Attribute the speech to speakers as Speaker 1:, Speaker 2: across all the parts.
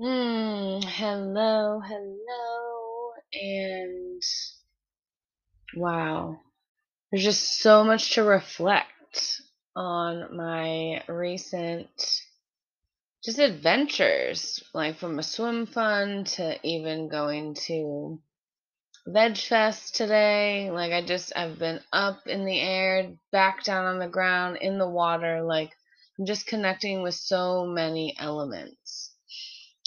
Speaker 1: Mm, hello, hello, and wow, there's just so much to reflect on my recent just adventures, like from a swim fun to even going to Veg Fest today. Like I just I've been up in the air, back down on the ground, in the water, like I'm just connecting with so many elements.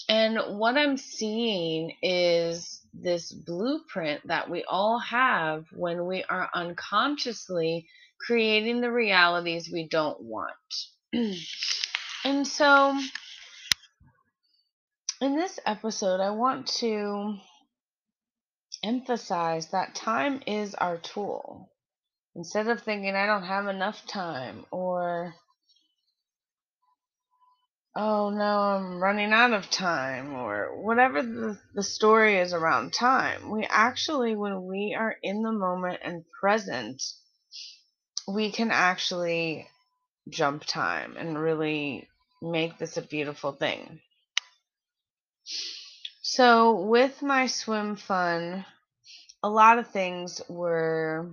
Speaker 1: And what I'm seeing is this blueprint that we all have when we are unconsciously creating the realities we don't want. and so, in this episode, I want to emphasize that time is our tool. Instead of thinking, I don't have enough time, or oh no, I'm running out of time, or whatever the, the story is around time, we actually, when we are in the moment and present, we can actually jump time and really make this a beautiful thing. So, with my swim fun, a lot of things were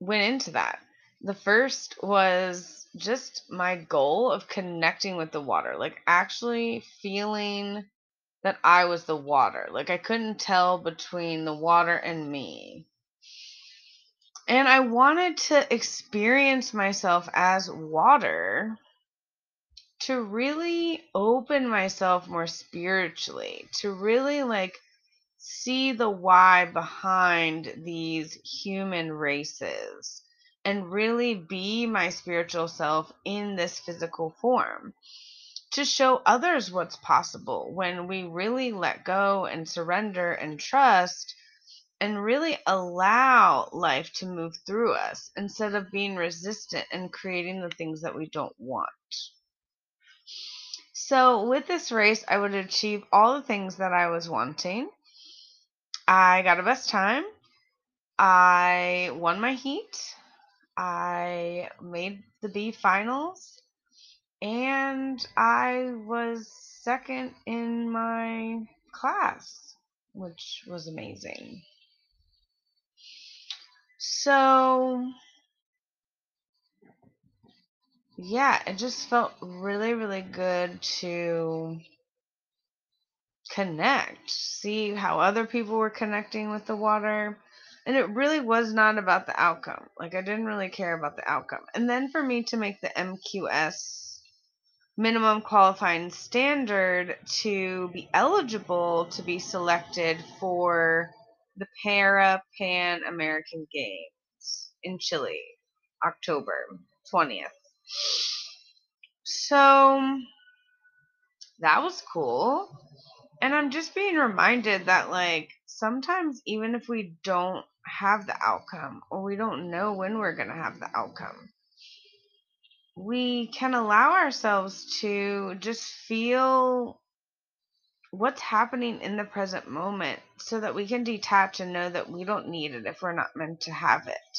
Speaker 1: went into that. The first was just my goal of connecting with the water, like actually feeling that I was the water. Like I couldn't tell between the water and me. And I wanted to experience myself as water to really open myself more spiritually, to really like see the why behind these human races and really be my spiritual self in this physical form to show others what's possible when we really let go and surrender and trust and really allow life to move through us instead of being resistant and creating the things that we don't want. So, with this race, I would achieve all the things that I was wanting. I got a best time. I won my heat. I made the B finals and I was second in my class, which was amazing. So, yeah, it just felt really, really good to connect, see how other people were connecting with the water and it really was not about the outcome. Like I didn't really care about the outcome. And then for me to make the MQS minimum qualifying standard to be eligible to be selected for the Para Pan American Games in Chile, October 20th. So that was cool. And I'm just being reminded that, like, sometimes even if we don't have the outcome or we don't know when we're going to have the outcome. We can allow ourselves to just feel what's happening in the present moment so that we can detach and know that we don't need it if we're not meant to have it.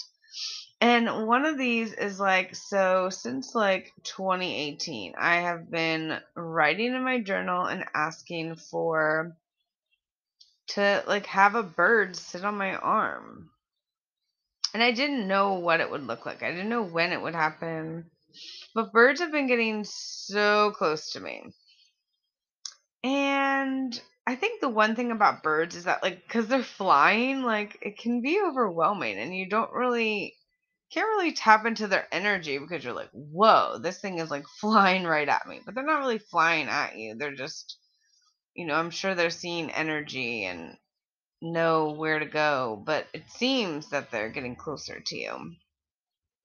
Speaker 1: And one of these is like, so since like 2018, I have been writing in my journal and asking for to like have a bird sit on my arm. And I didn't know what it would look like. I didn't know when it would happen. But birds have been getting so close to me. And I think the one thing about birds is that like cuz they're flying, like it can be overwhelming and you don't really can't really tap into their energy because you're like, "Whoa, this thing is like flying right at me." But they're not really flying at you. They're just you know, I'm sure they're seeing energy and know where to go, but it seems that they're getting closer to you.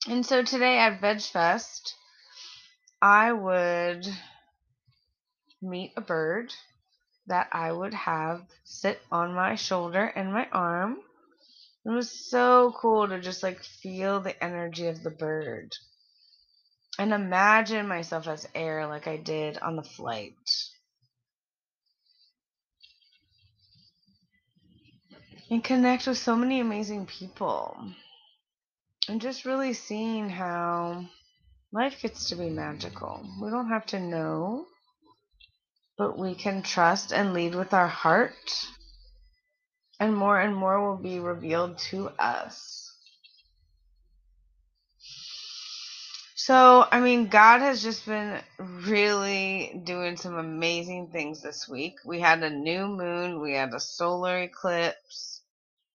Speaker 1: And so today at Veg Fest, I would meet a bird that I would have sit on my shoulder and my arm. It was so cool to just like feel the energy of the bird and imagine myself as air like I did on the flight. And connect with so many amazing people. And just really seeing how life gets to be magical. We don't have to know, but we can trust and lead with our heart, and more and more will be revealed to us. So, I mean, God has just been really doing some amazing things this week. We had a new moon, we had a solar eclipse.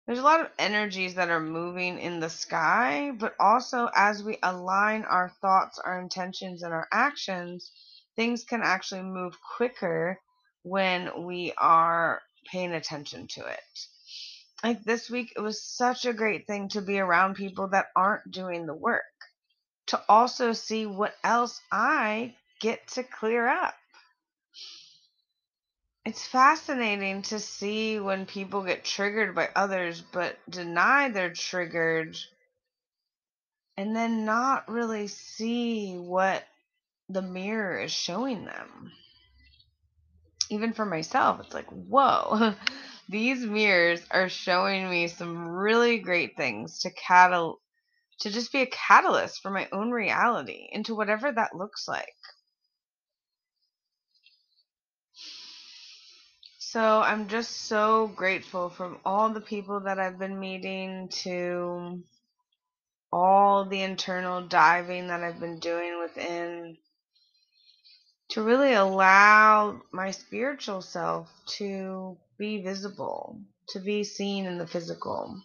Speaker 1: There's a lot of energies that are moving in the sky, but also as we align our thoughts, our intentions, and our actions, things can actually move quicker when we are paying attention to it. Like this week, it was such a great thing to be around people that aren't doing the work to also see what else I get to clear up. It's fascinating to see when people get triggered by others but deny they're triggered and then not really see what the mirror is showing them. Even for myself, it's like, whoa, these mirrors are showing me some really great things to catal- to just be a catalyst for my own reality into whatever that looks like. So I'm just so grateful from all the people that I've been meeting to all the internal diving that I've been doing within to really allow my spiritual self to be visible, to be seen in the physical.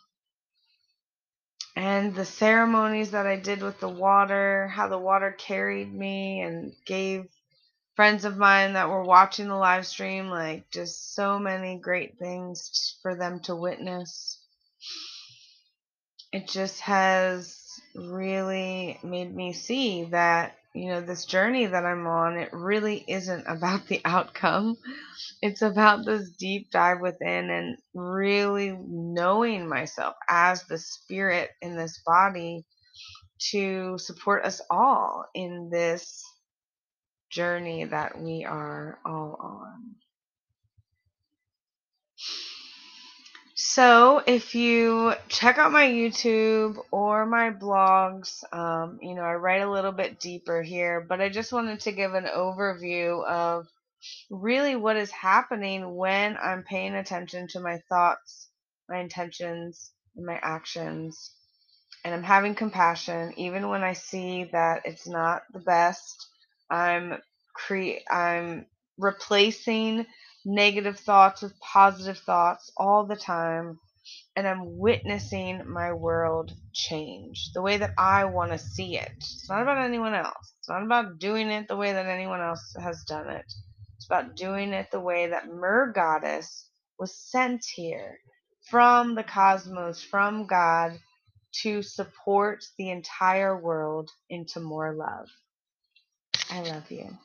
Speaker 1: And the ceremonies that I did with the water, how the water carried me and gave friends of mine that were watching the live stream like just so many great things for them to witness. It just has really made me see that you know this journey that I'm on it really isn't about the outcome it's about this deep dive within and really knowing myself as the spirit in this body to support us all in this journey that we are all on. So, if you check out my YouTube or my blogs, um, you know, I write a little bit deeper here, but I just wanted to give an overview of really what is happening when I'm paying attention to my thoughts, my intentions, and my actions. And I'm having compassion even when I see that it's not the best. I'm cre- I'm replacing negative thoughts with positive thoughts all the time and I'm witnessing my world change the way that I want to see it. It's not about anyone else. It's not about doing it the way that anyone else has done it It's about doing it the way that Mergoddess was sent here from the cosmos, from God, to support the entire world into more love. I love you.